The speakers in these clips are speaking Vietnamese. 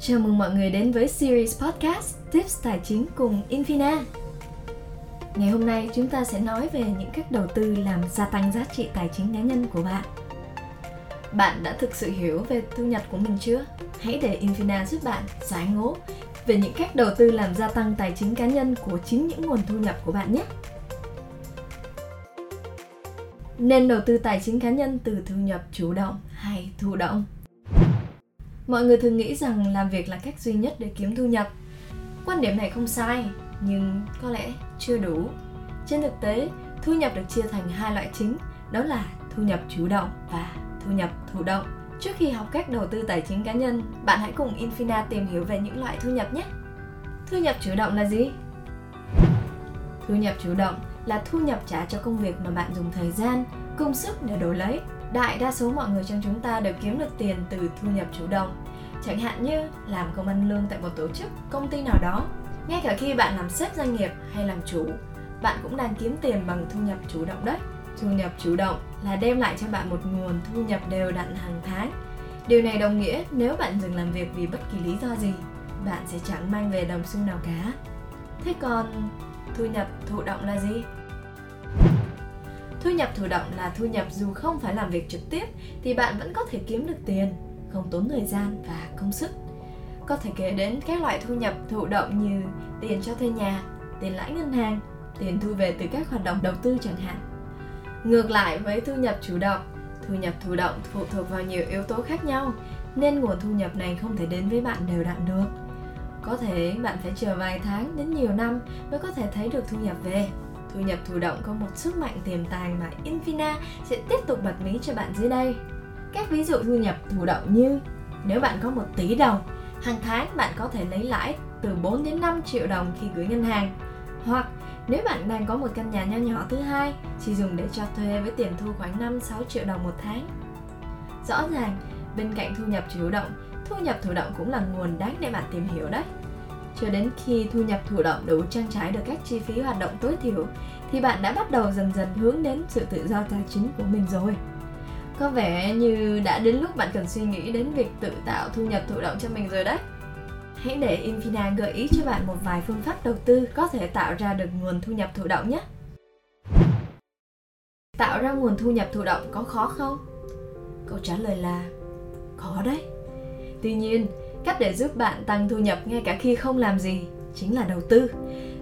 Chào mừng mọi người đến với series podcast Tips Tài chính cùng Infina. Ngày hôm nay chúng ta sẽ nói về những cách đầu tư làm gia tăng giá trị tài chính cá nhân của bạn. Bạn đã thực sự hiểu về thu nhập của mình chưa? Hãy để Infina giúp bạn giải ngố về những cách đầu tư làm gia tăng tài chính cá nhân của chính những nguồn thu nhập của bạn nhé. Nên đầu tư tài chính cá nhân từ thu nhập chủ động hay thụ động? Mọi người thường nghĩ rằng làm việc là cách duy nhất để kiếm thu nhập. Quan điểm này không sai, nhưng có lẽ chưa đủ. Trên thực tế, thu nhập được chia thành hai loại chính, đó là thu nhập chủ động và thu nhập thụ động. Trước khi học cách đầu tư tài chính cá nhân, bạn hãy cùng Infina tìm hiểu về những loại thu nhập nhé. Thu nhập chủ động là gì? Thu nhập chủ động là thu nhập trả cho công việc mà bạn dùng thời gian, công sức để đổi lấy đại đa số mọi người trong chúng ta đều kiếm được tiền từ thu nhập chủ động chẳng hạn như làm công ăn lương tại một tổ chức công ty nào đó ngay cả khi bạn làm sếp doanh nghiệp hay làm chủ bạn cũng đang kiếm tiền bằng thu nhập chủ động đấy. Thu nhập chủ động là đem lại cho bạn một nguồn thu nhập đều đặn hàng tháng. Điều này đồng nghĩa nếu bạn dừng làm việc vì bất kỳ lý do gì bạn sẽ chẳng mang về đồng xu nào cả. Thế còn thu nhập thụ động là gì? Thu nhập thụ động là thu nhập dù không phải làm việc trực tiếp thì bạn vẫn có thể kiếm được tiền, không tốn thời gian và công sức. Có thể kể đến các loại thu nhập thụ động như tiền cho thuê nhà, tiền lãi ngân hàng, tiền thu về từ các hoạt động đầu tư chẳng hạn. Ngược lại với thu nhập chủ động, thu nhập thụ động phụ thuộc vào nhiều yếu tố khác nhau nên nguồn thu nhập này không thể đến với bạn đều đặn được. Có thể bạn phải chờ vài tháng đến nhiều năm mới có thể thấy được thu nhập về thu nhập thụ động có một sức mạnh tiềm tàng mà Infina sẽ tiếp tục bật mí cho bạn dưới đây. Các ví dụ thu nhập thụ động như nếu bạn có 1 tỷ đồng, hàng tháng bạn có thể lấy lãi từ 4 đến 5 triệu đồng khi gửi ngân hàng. Hoặc nếu bạn đang có một căn nhà nho nhỏ thứ hai, chỉ dùng để cho thuê với tiền thu khoảng 5-6 triệu đồng một tháng. Rõ ràng, bên cạnh thu nhập chủ động, thu nhập thụ động cũng là nguồn đáng để bạn tìm hiểu đấy cho đến khi thu nhập thụ động đủ trang trải được các chi phí hoạt động tối thiểu thì bạn đã bắt đầu dần dần hướng đến sự tự do tài chính của mình rồi có vẻ như đã đến lúc bạn cần suy nghĩ đến việc tự tạo thu nhập thụ động cho mình rồi đấy hãy để Infina gợi ý cho bạn một vài phương pháp đầu tư có thể tạo ra được nguồn thu nhập thụ động nhé tạo ra nguồn thu nhập thụ động có khó không câu trả lời là khó đấy tuy nhiên, Cách để giúp bạn tăng thu nhập ngay cả khi không làm gì chính là đầu tư.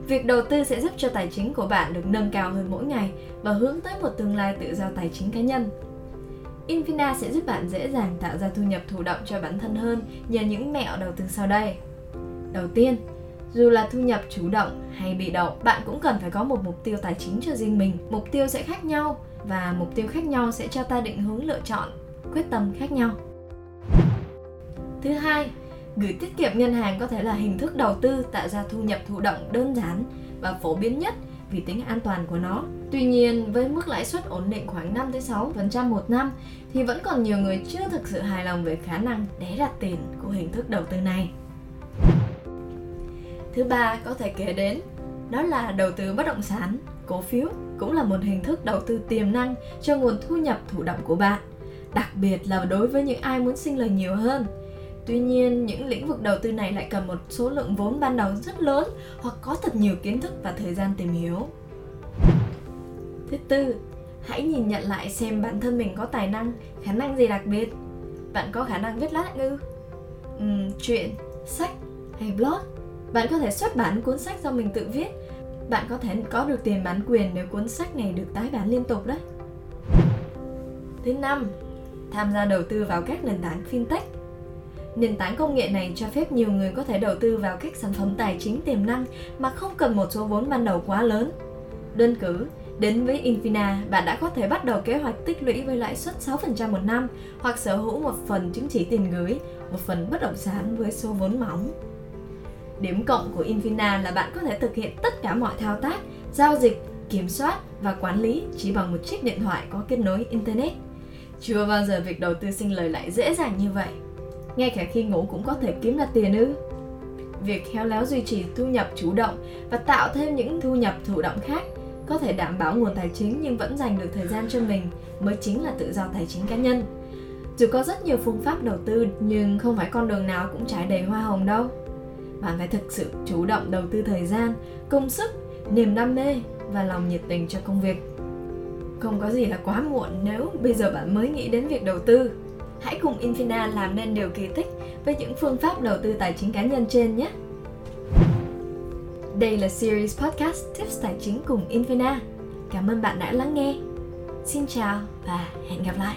Việc đầu tư sẽ giúp cho tài chính của bạn được nâng cao hơn mỗi ngày và hướng tới một tương lai tự do tài chính cá nhân. Infina sẽ giúp bạn dễ dàng tạo ra thu nhập thụ động cho bản thân hơn nhờ những mẹo đầu tư sau đây. Đầu tiên, dù là thu nhập chủ động hay bị động, bạn cũng cần phải có một mục tiêu tài chính cho riêng mình. Mục tiêu sẽ khác nhau và mục tiêu khác nhau sẽ cho ta định hướng lựa chọn, quyết tâm khác nhau. Thứ hai, Gửi tiết kiệm ngân hàng có thể là hình thức đầu tư tạo ra thu nhập thụ động đơn giản và phổ biến nhất vì tính an toàn của nó. Tuy nhiên, với mức lãi suất ổn định khoảng 5 6% một năm thì vẫn còn nhiều người chưa thực sự hài lòng về khả năng để đặt tiền của hình thức đầu tư này. Thứ ba có thể kể đến đó là đầu tư bất động sản, cổ phiếu cũng là một hình thức đầu tư tiềm năng cho nguồn thu nhập thụ động của bạn, đặc biệt là đối với những ai muốn sinh lời nhiều hơn Tuy nhiên, những lĩnh vực đầu tư này lại cần một số lượng vốn ban đầu rất lớn hoặc có thật nhiều kiến thức và thời gian tìm hiểu. Thứ tư, hãy nhìn nhận lại xem bản thân mình có tài năng, khả năng gì đặc biệt. Bạn có khả năng viết lách ư? Uhm, chuyện, sách hay blog? Bạn có thể xuất bản cuốn sách do mình tự viết. Bạn có thể có được tiền bản quyền nếu cuốn sách này được tái bản liên tục đấy. Thứ năm, tham gia đầu tư vào các nền tảng fintech Nền tảng công nghệ này cho phép nhiều người có thể đầu tư vào các sản phẩm tài chính tiềm năng mà không cần một số vốn ban đầu quá lớn. Đơn cử, đến với Infina, bạn đã có thể bắt đầu kế hoạch tích lũy với lãi suất 6% một năm hoặc sở hữu một phần chứng chỉ tiền gửi, một phần bất động sản với số vốn mỏng. Điểm cộng của Infina là bạn có thể thực hiện tất cả mọi thao tác, giao dịch, kiểm soát và quản lý chỉ bằng một chiếc điện thoại có kết nối Internet. Chưa bao giờ việc đầu tư sinh lời lại dễ dàng như vậy ngay cả khi ngủ cũng có thể kiếm ra tiền ư việc khéo léo duy trì thu nhập chủ động và tạo thêm những thu nhập thụ động khác có thể đảm bảo nguồn tài chính nhưng vẫn dành được thời gian cho mình mới chính là tự do tài chính cá nhân Dù có rất nhiều phương pháp đầu tư nhưng không phải con đường nào cũng trải đầy hoa hồng đâu. Bạn phải thực sự chủ động đầu tư thời gian, công sức, niềm đam mê và lòng nhiệt tình cho công việc. Không có gì là quá muộn nếu bây giờ bạn mới nghĩ đến việc đầu tư. Hãy cùng Infina làm nên điều kỳ tích với những phương pháp đầu tư tài chính cá nhân trên nhé. Đây là series podcast Tips Tài chính cùng Infina. Cảm ơn bạn đã lắng nghe. Xin chào và hẹn gặp lại.